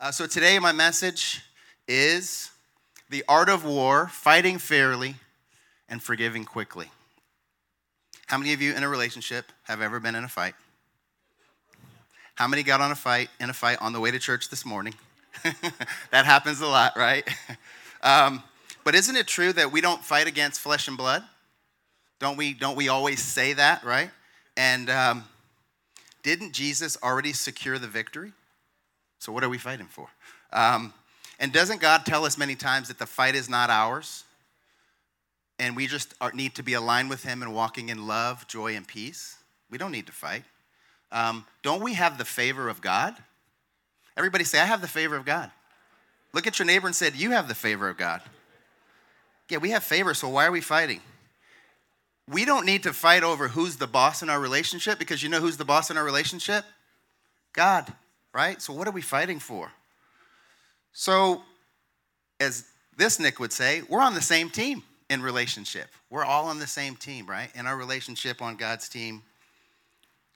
Uh, so today, my message is the art of war, fighting fairly, and forgiving quickly. How many of you in a relationship have ever been in a fight? How many got on a fight in a fight on the way to church this morning? that happens a lot, right? Um, but isn't it true that we don't fight against flesh and blood? Don't we? Don't we always say that, right? And um, didn't Jesus already secure the victory? So what are we fighting for? Um, and doesn't God tell us many times that the fight is not ours? And we just are, need to be aligned with Him and walking in love, joy, and peace? We don't need to fight. Um, don't we have the favor of God? Everybody say, I have the favor of God. Look at your neighbor and said, You have the favor of God. Yeah, we have favor, so why are we fighting? We don't need to fight over who's the boss in our relationship because you know who's the boss in our relationship? God, right? So what are we fighting for? So, as this Nick would say, we're on the same team in relationship. We're all on the same team, right? In our relationship on God's team.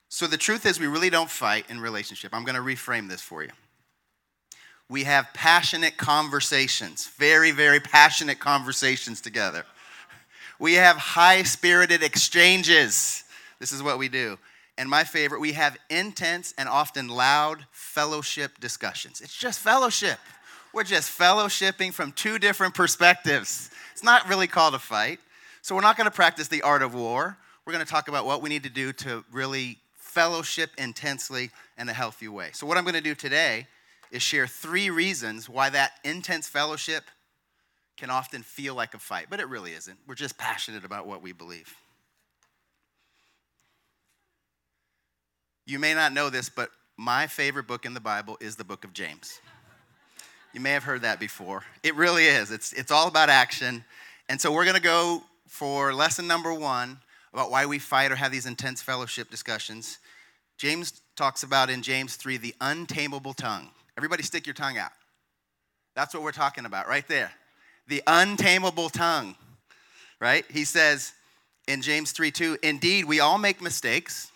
So the truth is, we really don't fight in relationship. I'm going to reframe this for you we have passionate conversations, very, very passionate conversations together. We have high spirited exchanges. This is what we do. And my favorite, we have intense and often loud fellowship discussions. It's just fellowship. We're just fellowshipping from two different perspectives. It's not really called a fight. So we're not going to practice the art of war. We're going to talk about what we need to do to really fellowship intensely in a healthy way. So, what I'm going to do today is share three reasons why that intense fellowship can often feel like a fight, but it really isn't. We're just passionate about what we believe. You may not know this, but my favorite book in the Bible is the book of James. You may have heard that before. It really is. It's, it's all about action. And so we're going to go for lesson number one about why we fight or have these intense fellowship discussions. James talks about in James 3 the untamable tongue. Everybody stick your tongue out. That's what we're talking about right there. The untamable tongue, right? He says in James 3 2, indeed, we all make mistakes.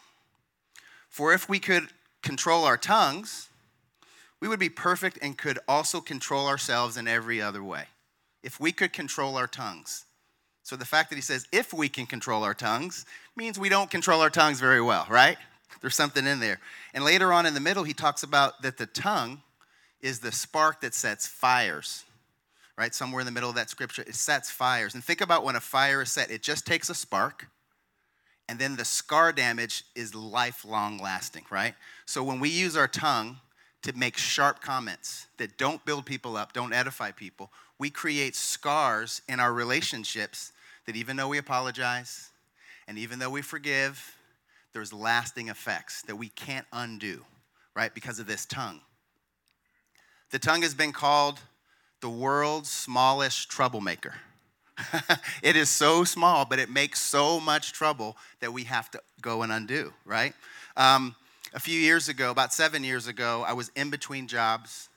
For if we could control our tongues, we would be perfect and could also control ourselves in every other way. If we could control our tongues. So the fact that he says, if we can control our tongues, means we don't control our tongues very well, right? There's something in there. And later on in the middle, he talks about that the tongue is the spark that sets fires, right? Somewhere in the middle of that scripture, it sets fires. And think about when a fire is set, it just takes a spark, and then the scar damage is lifelong lasting, right? So when we use our tongue to make sharp comments that don't build people up, don't edify people, we create scars in our relationships that even though we apologize and even though we forgive, there's lasting effects that we can't undo, right? Because of this tongue. The tongue has been called the world's smallest troublemaker. it is so small, but it makes so much trouble that we have to go and undo, right? Um, a few years ago, about seven years ago, I was in between jobs.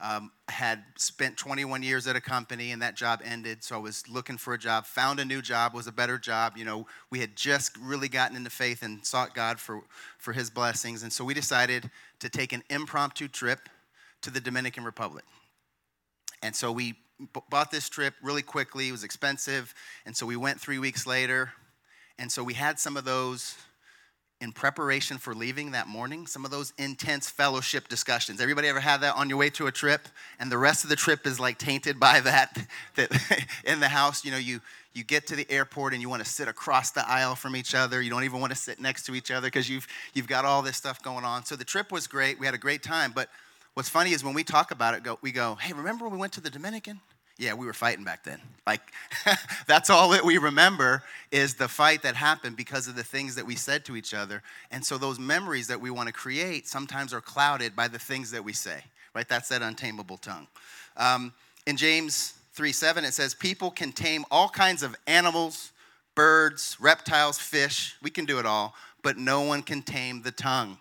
Um, had spent 21 years at a company and that job ended so i was looking for a job found a new job was a better job you know we had just really gotten into faith and sought god for, for his blessings and so we decided to take an impromptu trip to the Dominican Republic. And so we b- bought this trip really quickly. It was expensive. And so we went three weeks later. And so we had some of those in preparation for leaving that morning, some of those intense fellowship discussions. Everybody ever had that on your way to a trip? And the rest of the trip is like tainted by that, that in the house, you know, you, you get to the airport and you want to sit across the aisle from each other. You don't even want to sit next to each other because you've, you've got all this stuff going on. So the trip was great. We had a great time. But What's funny is when we talk about it, go, we go, hey, remember when we went to the Dominican? Yeah, we were fighting back then. Like, that's all that we remember is the fight that happened because of the things that we said to each other. And so those memories that we want to create sometimes are clouded by the things that we say, right? That's that untamable tongue. Um, in James 3 7, it says, People can tame all kinds of animals, birds, reptiles, fish. We can do it all, but no one can tame the tongue.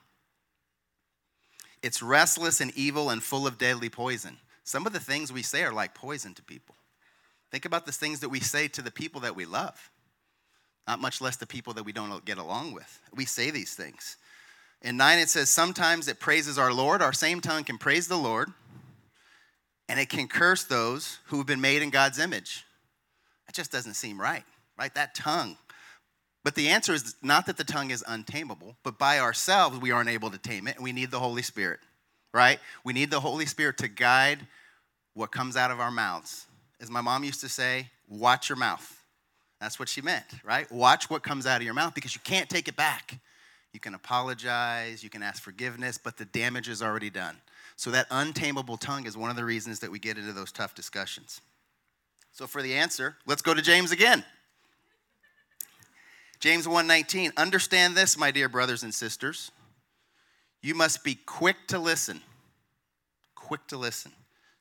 It's restless and evil and full of deadly poison. Some of the things we say are like poison to people. Think about the things that we say to the people that we love, not much less the people that we don't get along with. We say these things. In 9, it says, Sometimes it praises our Lord. Our same tongue can praise the Lord, and it can curse those who have been made in God's image. That just doesn't seem right, right? That tongue. But the answer is not that the tongue is untamable, but by ourselves we aren't able to tame it, and we need the Holy Spirit, right? We need the Holy Spirit to guide what comes out of our mouths. As my mom used to say, watch your mouth. That's what she meant, right? Watch what comes out of your mouth because you can't take it back. You can apologize, you can ask forgiveness, but the damage is already done. So that untamable tongue is one of the reasons that we get into those tough discussions. So for the answer, let's go to James again. James 1:19 Understand this, my dear brothers and sisters. You must be quick to listen. Quick to listen.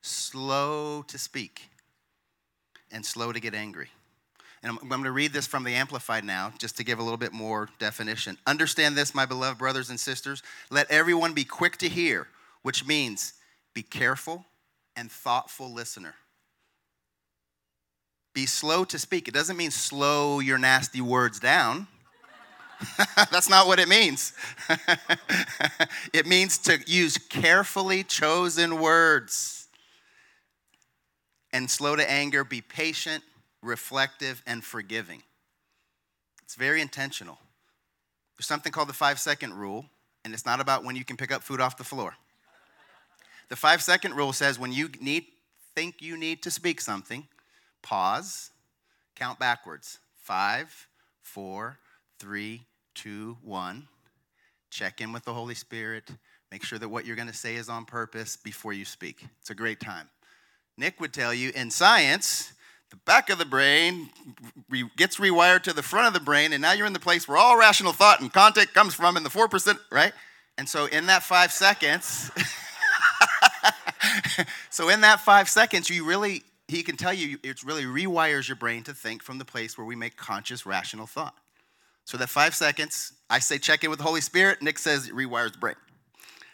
Slow to speak and slow to get angry. And I'm, I'm going to read this from the Amplified now, just to give a little bit more definition. Understand this, my beloved brothers and sisters. Let everyone be quick to hear, which means be careful and thoughtful listener. Be slow to speak. It doesn't mean slow your nasty words down. That's not what it means. it means to use carefully chosen words. And slow to anger, be patient reflective, and forgiving. It's very intentional. There's something called the five second rule, and it's not about when you can pick up food off the floor. The five second rule says when you need, think you need to speak something, pause, count backwards. Five, four, three, two, one. Check in with the Holy Spirit. Make sure that what you're going to say is on purpose before you speak. It's a great time. Nick would tell you in science, the back of the brain re- gets rewired to the front of the brain, and now you're in the place where all rational thought and content comes from in the 4%, right? And so in that five seconds, so in that five seconds, you really, he can tell you, it really rewires your brain to think from the place where we make conscious, rational thought. So that five seconds, I say check in with the Holy Spirit. Nick says it rewires the brain.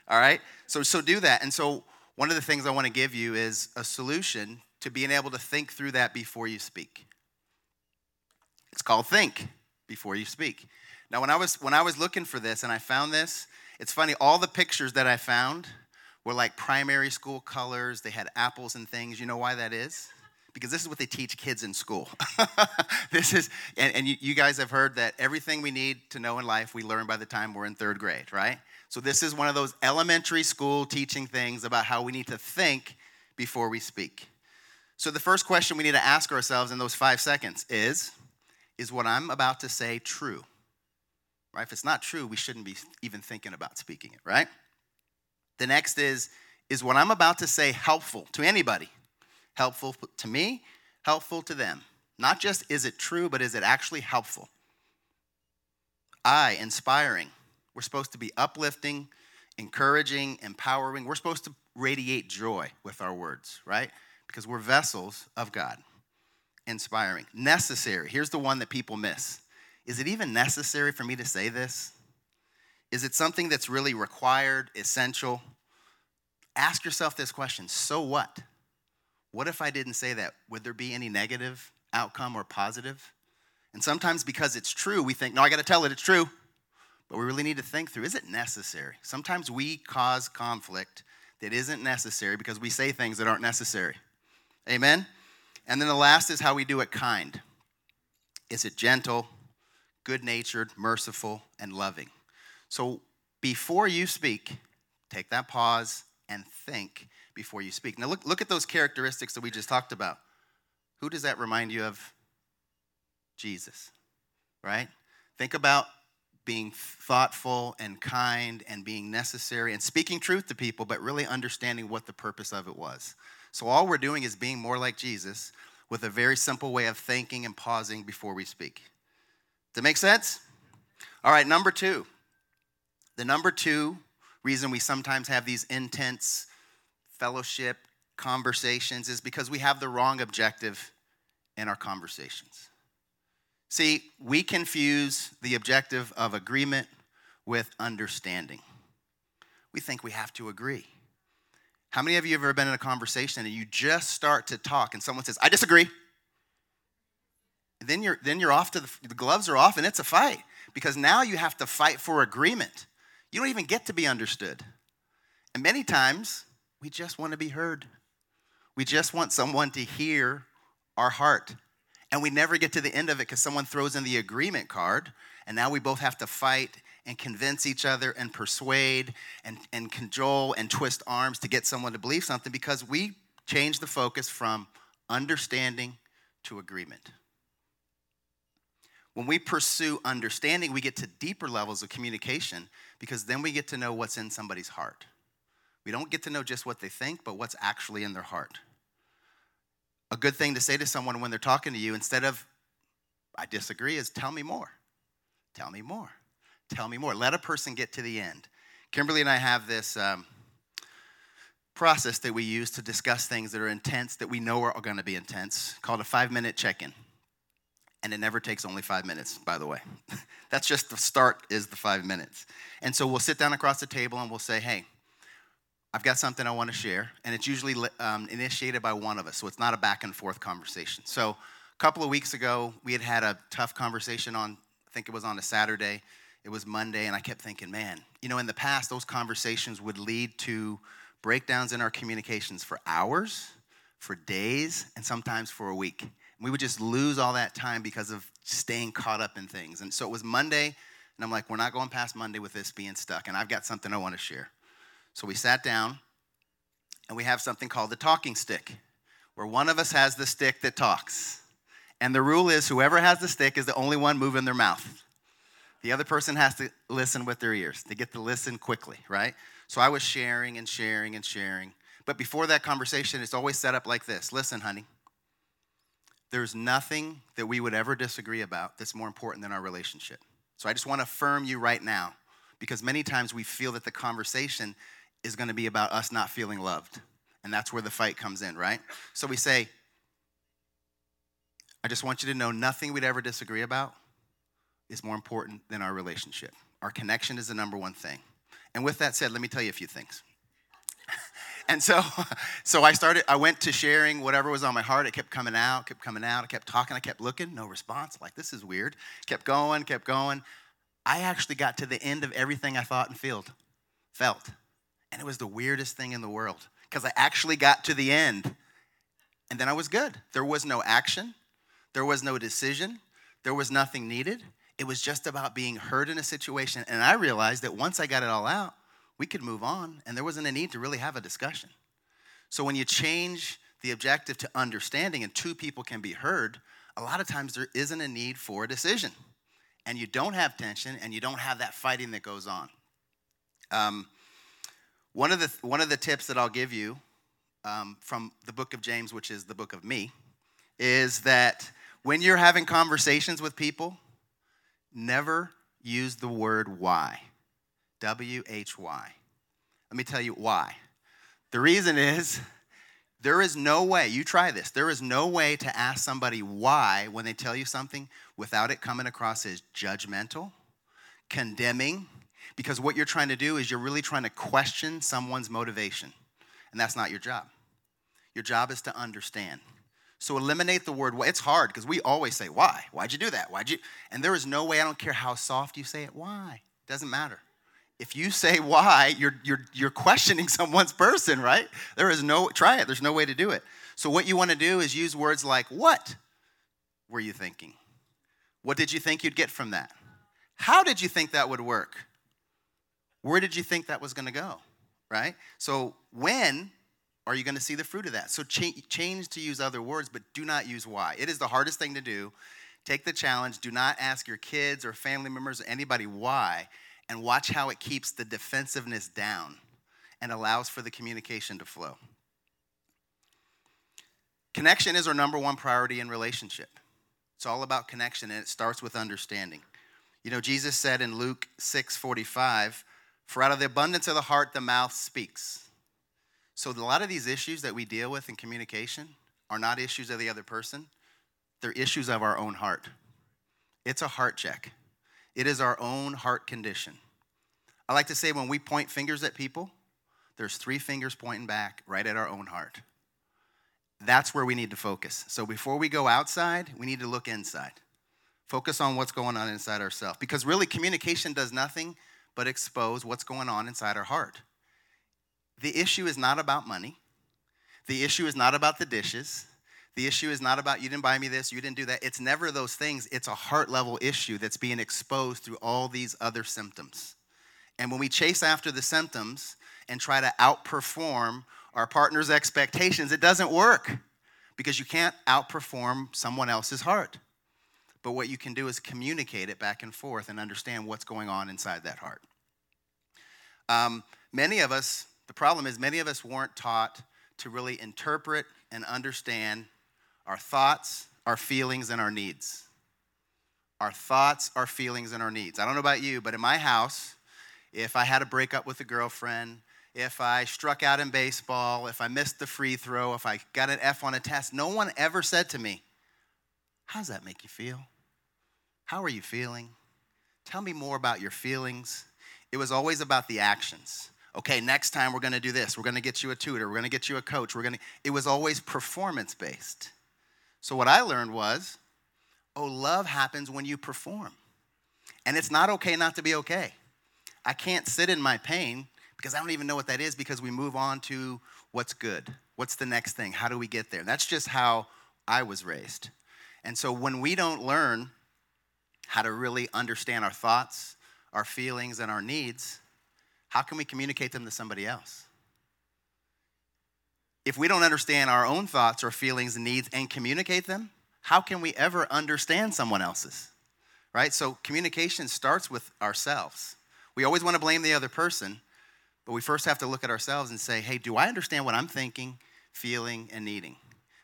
All right? So, so do that. And so one of the things I want to give you is a solution to being able to think through that before you speak. It's called think before you speak. Now, when I was when I was looking for this and I found this, it's funny. All the pictures that I found were like primary school colors. They had apples and things. You know why that is? Because this is what they teach kids in school. this is, and, and you, you guys have heard that everything we need to know in life we learn by the time we're in third grade, right? So this is one of those elementary school teaching things about how we need to think before we speak. So, the first question we need to ask ourselves in those five seconds is Is what I'm about to say true? Right? If it's not true, we shouldn't be even thinking about speaking it, right? The next is Is what I'm about to say helpful to anybody? Helpful to me, helpful to them. Not just is it true, but is it actually helpful? I, inspiring. We're supposed to be uplifting, encouraging, empowering. We're supposed to radiate joy with our words, right? because we're vessels of God. Inspiring. Necessary. Here's the one that people miss. Is it even necessary for me to say this? Is it something that's really required, essential? Ask yourself this question so what? What if I didn't say that? Would there be any negative outcome or positive? And sometimes because it's true, we think, no, I got to tell it, it's true. But we really need to think through is it necessary? Sometimes we cause conflict that isn't necessary because we say things that aren't necessary. Amen? And then the last is how we do it kind. Is it gentle, good natured, merciful, and loving? So before you speak, take that pause and think before you speak. Now look, look at those characteristics that we just talked about. Who does that remind you of? Jesus, right? Think about being thoughtful and kind and being necessary and speaking truth to people, but really understanding what the purpose of it was. So all we're doing is being more like Jesus with a very simple way of thinking and pausing before we speak. Does that make sense? All right, number two. The number two reason we sometimes have these intense fellowship conversations is because we have the wrong objective in our conversations. See, we confuse the objective of agreement with understanding. We think we have to agree. How many of you have ever been in a conversation and you just start to talk and someone says, I disagree? then you're, then you're off to the, the gloves are off and it's a fight because now you have to fight for agreement. You don't even get to be understood. And many times, we just want to be heard. We just want someone to hear our heart. And we never get to the end of it because someone throws in the agreement card, and now we both have to fight and convince each other and persuade and, and cajole and twist arms to get someone to believe something because we change the focus from understanding to agreement. When we pursue understanding, we get to deeper levels of communication because then we get to know what's in somebody's heart. We don't get to know just what they think, but what's actually in their heart. A good thing to say to someone when they're talking to you, instead of, I disagree, is tell me more. Tell me more. Tell me more. Let a person get to the end. Kimberly and I have this um, process that we use to discuss things that are intense, that we know are going to be intense, called a five minute check in. And it never takes only five minutes, by the way. That's just the start, is the five minutes. And so we'll sit down across the table and we'll say, hey, I've got something I want to share. And it's usually um, initiated by one of us, so it's not a back and forth conversation. So a couple of weeks ago, we had had a tough conversation on, I think it was on a Saturday. It was Monday, and I kept thinking, man, you know, in the past, those conversations would lead to breakdowns in our communications for hours, for days, and sometimes for a week. We would just lose all that time because of staying caught up in things. And so it was Monday, and I'm like, we're not going past Monday with this being stuck, and I've got something I want to share. So we sat down, and we have something called the talking stick, where one of us has the stick that talks. And the rule is whoever has the stick is the only one moving their mouth. The other person has to listen with their ears. They get to listen quickly, right? So I was sharing and sharing and sharing. But before that conversation, it's always set up like this Listen, honey, there's nothing that we would ever disagree about that's more important than our relationship. So I just want to affirm you right now because many times we feel that the conversation is going to be about us not feeling loved. And that's where the fight comes in, right? So we say, I just want you to know nothing we'd ever disagree about is more important than our relationship. Our connection is the number one thing. And with that said, let me tell you a few things. And so, so I started, I went to sharing whatever was on my heart. It kept coming out, kept coming out. I kept talking, I kept looking, no response. Like, this is weird. Kept going, kept going. I actually got to the end of everything I thought and felt. Felt. And it was the weirdest thing in the world because I actually got to the end. And then I was good. There was no action, there was no decision, there was nothing needed. It was just about being heard in a situation. And I realized that once I got it all out, we could move on, and there wasn't a need to really have a discussion. So when you change the objective to understanding and two people can be heard, a lot of times there isn't a need for a decision. And you don't have tension and you don't have that fighting that goes on. Um, one, of the, one of the tips that I'll give you um, from the book of James, which is the book of me, is that when you're having conversations with people, never use the word why. W H Y. Let me tell you why. The reason is there is no way, you try this, there is no way to ask somebody why when they tell you something without it coming across as judgmental, condemning, because what you're trying to do is you're really trying to question someone's motivation. And that's not your job. Your job is to understand. So eliminate the word why. It's hard because we always say, why? Why'd you do that? Why'd you? And there is no way, I don't care how soft you say it, why? It doesn't matter if you say why, you're, you're, you're questioning someone's person, right? There is no, try it, there's no way to do it. So, what you want to do is use words like, What were you thinking? What did you think you'd get from that? How did you think that would work? Where did you think that was going to go? Right? So, when are you going to see the fruit of that? So, cha- change to use other words, but do not use why. It is the hardest thing to do. Take the challenge. Do not ask your kids or family members or anybody why and watch how it keeps the defensiveness down and allows for the communication to flow. Connection is our number one priority in relationship. It's all about connection and it starts with understanding. You know, Jesus said in Luke 6 45, For out of the abundance of the heart, the mouth speaks. So, a lot of these issues that we deal with in communication are not issues of the other person, they're issues of our own heart. It's a heart check. It is our own heart condition. I like to say when we point fingers at people, there's three fingers pointing back right at our own heart. That's where we need to focus. So before we go outside, we need to look inside. Focus on what's going on inside ourselves. Because really, communication does nothing but expose what's going on inside our heart. The issue is not about money. The issue is not about the dishes. The issue is not about you didn't buy me this, you didn't do that. It's never those things. It's a heart level issue that's being exposed through all these other symptoms. And when we chase after the symptoms and try to outperform our partner's expectations, it doesn't work because you can't outperform someone else's heart. But what you can do is communicate it back and forth and understand what's going on inside that heart. Um, many of us, the problem is, many of us weren't taught to really interpret and understand our thoughts, our feelings, and our needs. Our thoughts, our feelings, and our needs. I don't know about you, but in my house, if I had a breakup with a girlfriend, if I struck out in baseball, if I missed the free throw, if I got an F on a test, no one ever said to me, How does that make you feel? How are you feeling? Tell me more about your feelings. It was always about the actions. Okay, next time we're gonna do this. We're gonna get you a tutor. We're gonna get you a coach. We're gonna, it was always performance based. So what I learned was, oh, love happens when you perform. And it's not okay not to be okay. I can't sit in my pain because I don't even know what that is because we move on to what's good. What's the next thing? How do we get there? That's just how I was raised. And so when we don't learn how to really understand our thoughts, our feelings, and our needs, how can we communicate them to somebody else? If we don't understand our own thoughts or feelings and needs and communicate them, how can we ever understand someone else's? Right? So communication starts with ourselves. We always want to blame the other person, but we first have to look at ourselves and say, hey, do I understand what I'm thinking, feeling, and needing?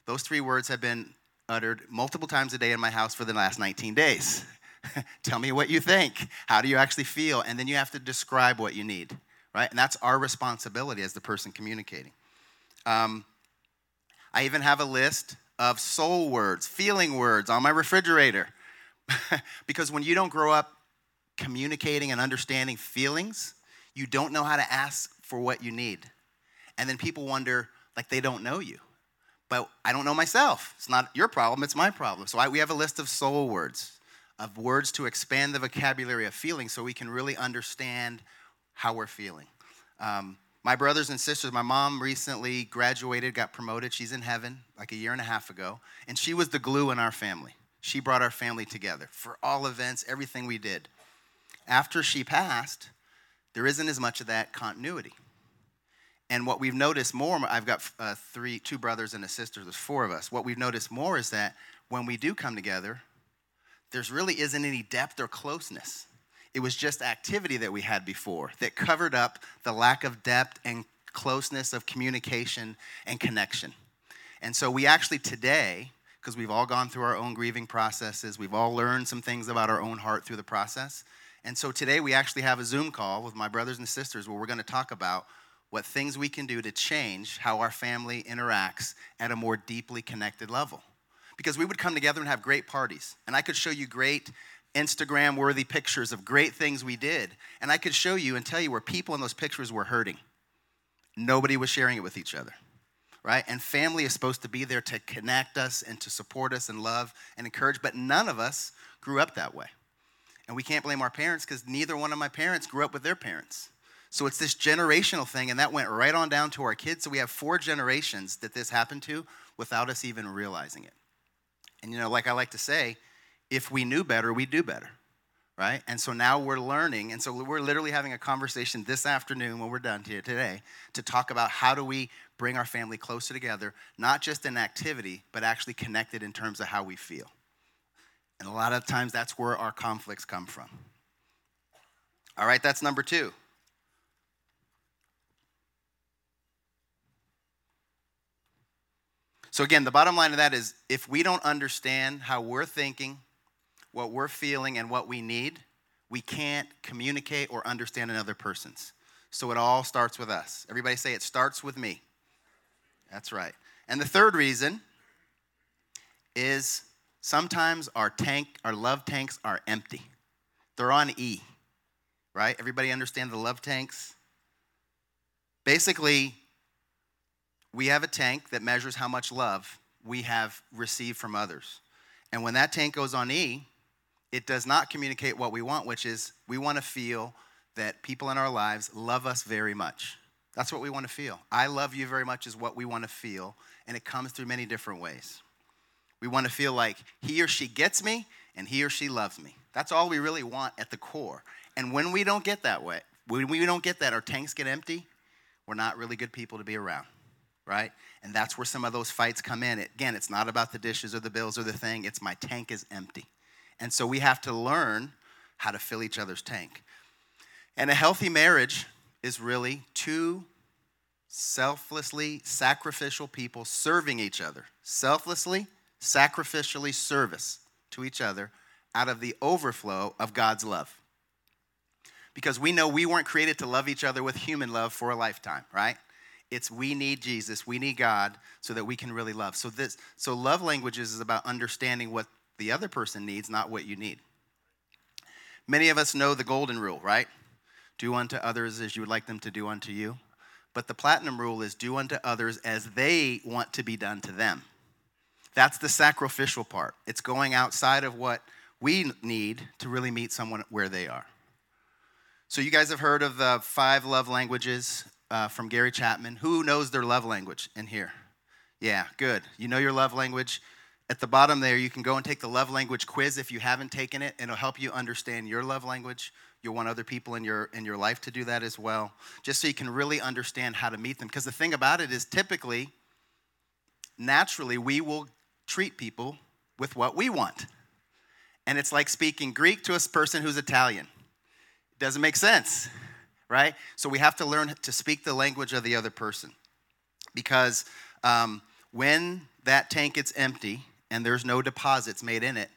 Those three words have been uttered multiple times a day in my house for the last 19 days. Tell me what you think. How do you actually feel? And then you have to describe what you need, right? And that's our responsibility as the person communicating. Um, I even have a list of soul words, feeling words on my refrigerator. because when you don't grow up communicating and understanding feelings, you don't know how to ask for what you need. And then people wonder, like, they don't know you. But I don't know myself. It's not your problem, it's my problem. So I, we have a list of soul words, of words to expand the vocabulary of feeling so we can really understand how we're feeling. Um, my brothers and sisters, my mom recently graduated, got promoted. She's in heaven like a year and a half ago. And she was the glue in our family. She brought our family together for all events, everything we did. After she passed, there isn't as much of that continuity. And what we've noticed more, I've got uh, three, two brothers and a sister, there's four of us. What we've noticed more is that when we do come together, there's really isn't any depth or closeness. It was just activity that we had before that covered up the lack of depth and closeness of communication and connection. And so we actually today, because we've all gone through our own grieving processes, we've all learned some things about our own heart through the process. And so today we actually have a Zoom call with my brothers and sisters where we're going to talk about what things we can do to change how our family interacts at a more deeply connected level. Because we would come together and have great parties. And I could show you great Instagram worthy pictures of great things we did. And I could show you and tell you where people in those pictures were hurting. Nobody was sharing it with each other, right? And family is supposed to be there to connect us and to support us and love and encourage, but none of us grew up that way. And we can't blame our parents because neither one of my parents grew up with their parents. So it's this generational thing, and that went right on down to our kids. So we have four generations that this happened to without us even realizing it. And you know, like I like to say, if we knew better, we'd do better, right? And so now we're learning, and so we're literally having a conversation this afternoon when we're done here today to talk about how do we bring our family closer together, not just in activity, but actually connected in terms of how we feel. And a lot of times that's where our conflicts come from. All right, that's number two. So, again, the bottom line of that is if we don't understand how we're thinking, what we're feeling and what we need, we can't communicate or understand another person's. So it all starts with us. Everybody say it starts with me. That's right. And the third reason is sometimes our tank, our love tanks are empty. They're on E. Right? Everybody understand the love tanks? Basically, we have a tank that measures how much love we have received from others. And when that tank goes on E, it does not communicate what we want, which is we want to feel that people in our lives love us very much, That's what we want to feel. I love you very much is what we want to feel, and it comes through many different ways. We want to feel like he or she gets me and he or she loves me. That's all we really want at the core. And when we don't get that way, when we don't get that, our tanks get empty, we're not really good people to be around, right? And that's where some of those fights come in. Again, it's not about the dishes or the bills or the thing, it's my tank is empty. And so we have to learn how to fill each other's tank. And a healthy marriage is really two selflessly sacrificial people serving each other. Selflessly, sacrificially service to each other out of the overflow of God's love. Because we know we weren't created to love each other with human love for a lifetime, right? It's we need Jesus, we need God so that we can really love. So this so love languages is about understanding what the other person needs, not what you need. Many of us know the golden rule, right? Do unto others as you would like them to do unto you. But the platinum rule is do unto others as they want to be done to them. That's the sacrificial part. It's going outside of what we need to really meet someone where they are. So, you guys have heard of the five love languages uh, from Gary Chapman. Who knows their love language in here? Yeah, good. You know your love language. At the bottom there, you can go and take the love language quiz if you haven't taken it, and it'll help you understand your love language. You'll want other people in your in your life to do that as well, just so you can really understand how to meet them. Because the thing about it is, typically, naturally, we will treat people with what we want, and it's like speaking Greek to a person who's Italian. It doesn't make sense, right? So we have to learn to speak the language of the other person, because um, when that tank gets empty and there's no deposits made in it,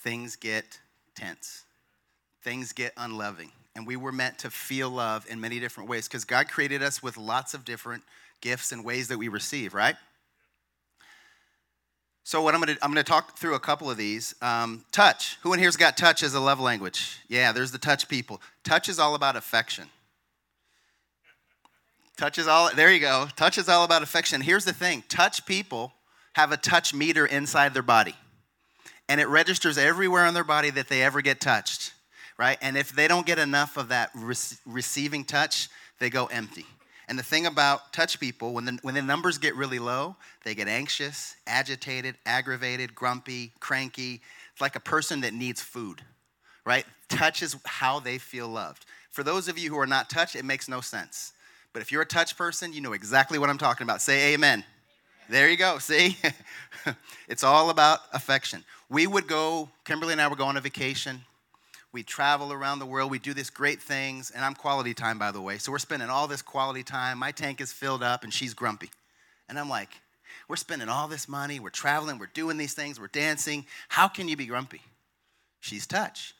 things get tense. Things get unloving. And we were meant to feel love in many different ways because God created us with lots of different gifts and ways that we receive, right? So what I'm gonna I'm gonna talk through a couple of these. Um, touch. Who in here's got touch as a love language? Yeah, there's the touch people. Touch is all about affection. Touch is all. There you go. Touch is all about affection. Here's the thing. Touch people have a touch meter inside their body. And it registers everywhere on their body that they ever get touched, right? And if they don't get enough of that re- receiving touch, they go empty. And the thing about touch people, when the, when the numbers get really low, they get anxious, agitated, aggravated, grumpy, cranky. It's like a person that needs food, right? Touch is how they feel loved. For those of you who are not touched, it makes no sense. But if you're a touch person, you know exactly what I'm talking about. Say amen. There you go. See? it's all about affection. We would go, Kimberly and I would go on a vacation. We travel around the world. We do these great things. And I'm quality time, by the way. So we're spending all this quality time. My tank is filled up and she's grumpy. And I'm like, we're spending all this money. We're traveling. We're doing these things. We're dancing. How can you be grumpy? She's touch.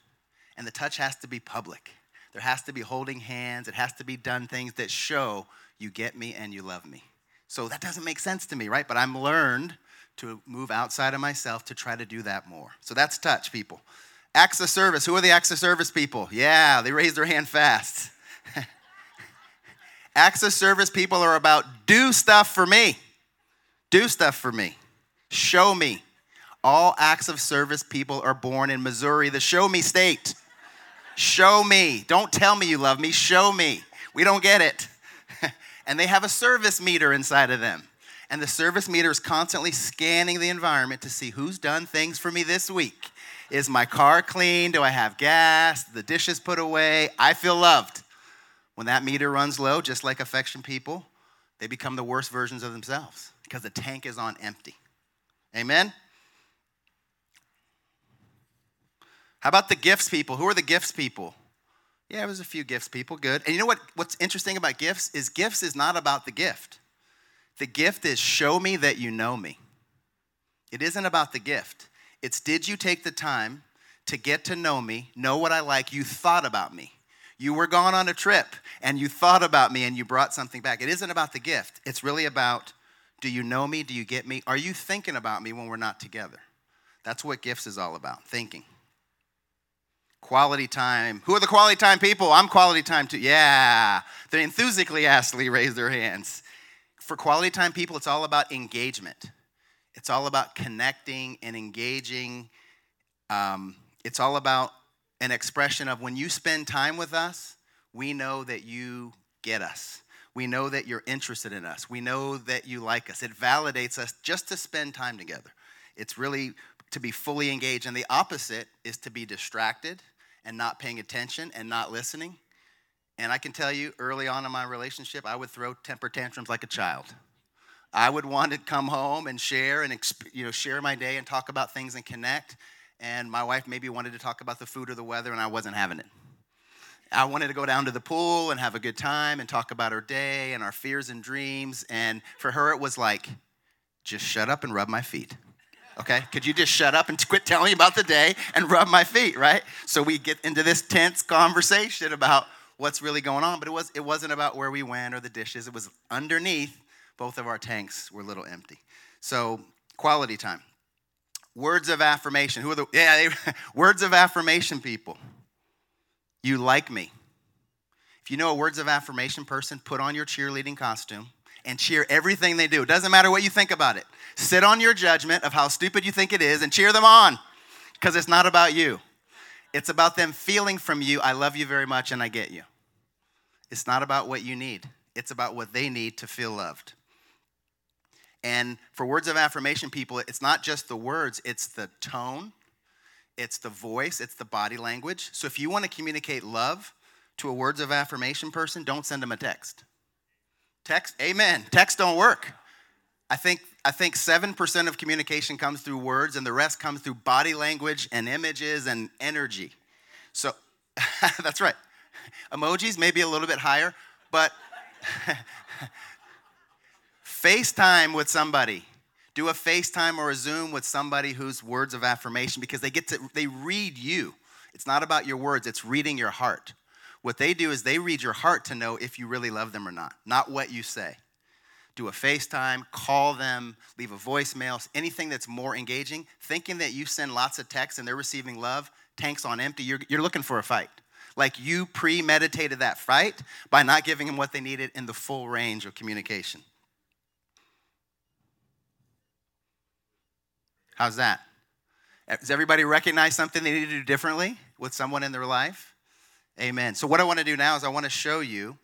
And the touch has to be public. There has to be holding hands. It has to be done things that show you get me and you love me. So that doesn't make sense to me, right? But I'm learned to move outside of myself to try to do that more. So that's touch, people. Acts of service. Who are the acts of service people? Yeah, they raised their hand fast. acts of service people are about do stuff for me. Do stuff for me. Show me. All acts of service people are born in Missouri, the show me state. Show me. Don't tell me you love me. Show me. We don't get it and they have a service meter inside of them. And the service meter is constantly scanning the environment to see who's done things for me this week. Is my car clean? Do I have gas? The dishes put away? I feel loved. When that meter runs low, just like affection people, they become the worst versions of themselves because the tank is on empty. Amen? How about the gifts people? Who are the gifts people? Yeah, it was a few gifts, people. Good. And you know what? What's interesting about gifts is gifts is not about the gift. The gift is show me that you know me. It isn't about the gift. It's did you take the time to get to know me, know what I like? You thought about me. You were gone on a trip and you thought about me and you brought something back. It isn't about the gift. It's really about do you know me? Do you get me? Are you thinking about me when we're not together? That's what gifts is all about thinking. Quality time. Who are the quality time people? I'm quality time too. Yeah. They enthusiastically raise their hands. For quality time people, it's all about engagement. It's all about connecting and engaging. Um, it's all about an expression of when you spend time with us, we know that you get us. We know that you're interested in us. We know that you like us. It validates us just to spend time together. It's really to be fully engaged. And the opposite is to be distracted and not paying attention and not listening. And I can tell you, early on in my relationship, I would throw temper tantrums like a child. I would want to come home and share and you know share my day and talk about things and connect. And my wife maybe wanted to talk about the food or the weather, and I wasn't having it. I wanted to go down to the pool and have a good time and talk about her day and our fears and dreams. And for her, it was like, just shut up and rub my feet. Okay? Could you just shut up and quit telling me about the day and rub my feet, right? So we get into this tense conversation about what's really going on, but it, was, it wasn't about where we went or the dishes. It was underneath, both of our tanks were a little empty. So, quality time. Words of affirmation. Who are the, yeah, they, words of affirmation people. You like me. If you know a words of affirmation person, put on your cheerleading costume and cheer everything they do. It doesn't matter what you think about it. Sit on your judgment of how stupid you think it is and cheer them on because it's not about you. It's about them feeling from you, I love you very much and I get you. It's not about what you need, it's about what they need to feel loved. And for words of affirmation people, it's not just the words, it's the tone, it's the voice, it's the body language. So if you want to communicate love to a words of affirmation person, don't send them a text. Text, amen. Text don't work. I think I think 7% of communication comes through words and the rest comes through body language and images and energy. So that's right. Emojis maybe a little bit higher, but FaceTime with somebody do a FaceTime or a Zoom with somebody whose words of affirmation because they get to they read you. It's not about your words, it's reading your heart. What they do is they read your heart to know if you really love them or not, not what you say. Do a FaceTime, call them, leave a voicemail, anything that's more engaging. Thinking that you send lots of texts and they're receiving love, tanks on empty, you're, you're looking for a fight. Like you premeditated that fight by not giving them what they needed in the full range of communication. How's that? Does everybody recognize something they need to do differently with someone in their life? Amen. So, what I want to do now is I want to show you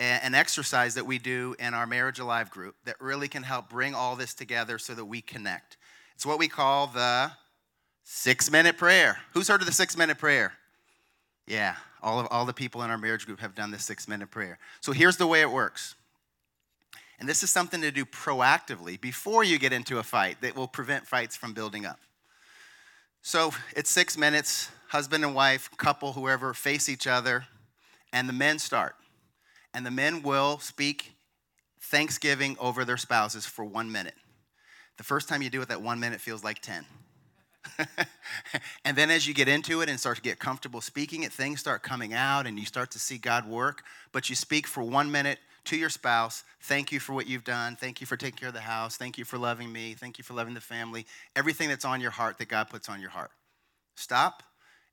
an exercise that we do in our Marriage Alive group that really can help bring all this together so that we connect. It's what we call the six minute prayer. Who's heard of the six minute prayer? Yeah, all of all the people in our marriage group have done the six minute prayer. So here's the way it works. And this is something to do proactively before you get into a fight that will prevent fights from building up. So it's six minutes, husband and wife, couple, whoever, face each other, and the men start. And the men will speak thanksgiving over their spouses for one minute. The first time you do it, that one minute feels like 10. and then as you get into it and start to get comfortable speaking it, things start coming out and you start to see God work. But you speak for one minute to your spouse, thank you for what you've done. Thank you for taking care of the house. Thank you for loving me. Thank you for loving the family. Everything that's on your heart that God puts on your heart. Stop,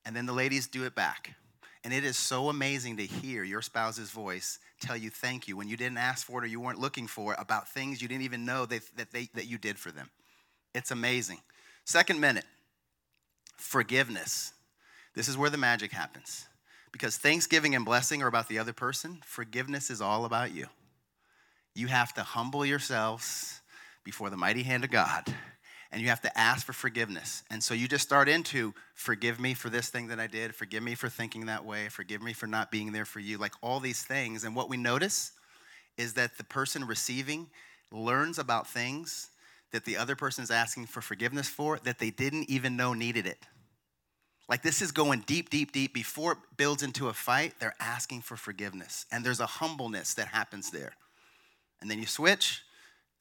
and then the ladies do it back. And it is so amazing to hear your spouse's voice tell you thank you when you didn't ask for it or you weren't looking for it about things you didn't even know that, that, they, that you did for them. It's amazing. Second minute forgiveness. This is where the magic happens. Because thanksgiving and blessing are about the other person, forgiveness is all about you. You have to humble yourselves before the mighty hand of God and you have to ask for forgiveness. And so you just start into forgive me for this thing that I did, forgive me for thinking that way, forgive me for not being there for you, like all these things. And what we notice is that the person receiving learns about things that the other person is asking for forgiveness for that they didn't even know needed it. Like this is going deep, deep, deep. Before it builds into a fight, they're asking for forgiveness. And there's a humbleness that happens there. And then you switch,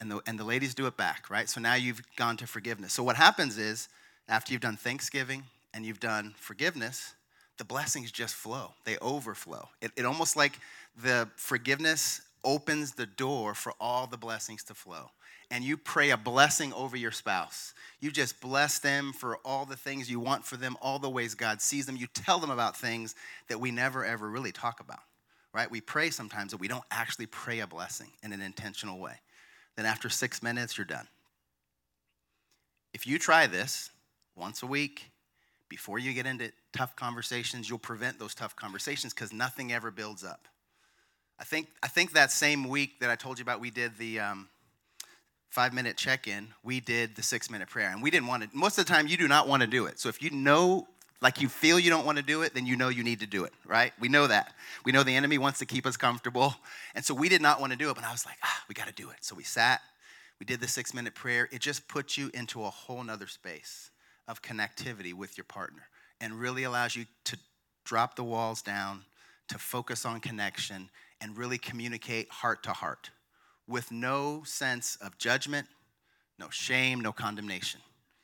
and the, and the ladies do it back, right? So now you've gone to forgiveness. So what happens is, after you've done Thanksgiving and you've done forgiveness, the blessings just flow, they overflow. It, it almost like the forgiveness opens the door for all the blessings to flow and you pray a blessing over your spouse. You just bless them for all the things you want for them, all the ways God sees them. You tell them about things that we never ever really talk about, right? We pray sometimes, but we don't actually pray a blessing in an intentional way. Then after six minutes, you're done. If you try this once a week, before you get into tough conversations, you'll prevent those tough conversations because nothing ever builds up. I think, I think that same week that I told you about, we did the um, five minute check in, we did the six minute prayer. And we didn't want to, most of the time, you do not want to do it. So if you know, like you feel you don't want to do it, then you know you need to do it, right? We know that. We know the enemy wants to keep us comfortable. And so we did not want to do it, but I was like, ah, we got to do it. So we sat, we did the six minute prayer. It just puts you into a whole nother space of connectivity with your partner and really allows you to drop the walls down, to focus on connection, and really communicate heart to heart with no sense of judgment, no shame, no condemnation.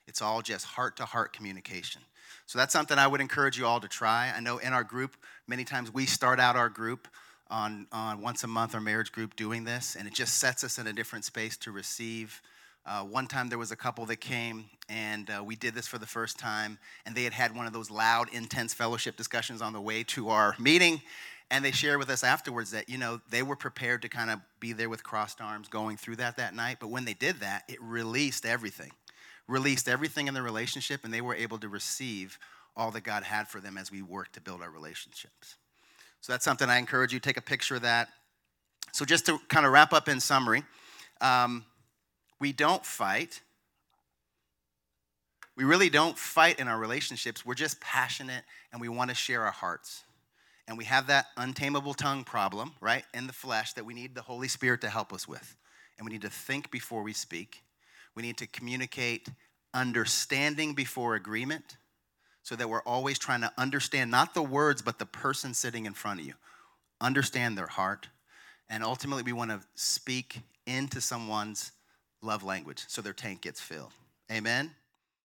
It's all just heart to heart communication. So that's something I would encourage you all to try. I know in our group, many times we start out our group on, on once a month, our marriage group doing this, and it just sets us in a different space to receive uh, one time there was a couple that came and uh, we did this for the first time, and they had had one of those loud, intense fellowship discussions on the way to our meeting. And they shared with us afterwards that, you know, they were prepared to kind of be there with crossed arms going through that that night. But when they did that, it released everything, released everything in the relationship, and they were able to receive all that God had for them as we work to build our relationships. So that's something I encourage you. Take a picture of that. So just to kind of wrap up in summary, um, we don't fight. We really don't fight in our relationships. We're just passionate and we want to share our hearts. And we have that untamable tongue problem, right, in the flesh that we need the Holy Spirit to help us with. And we need to think before we speak. We need to communicate understanding before agreement so that we're always trying to understand not the words, but the person sitting in front of you. Understand their heart. And ultimately, we want to speak into someone's love language so their tank gets filled. Amen?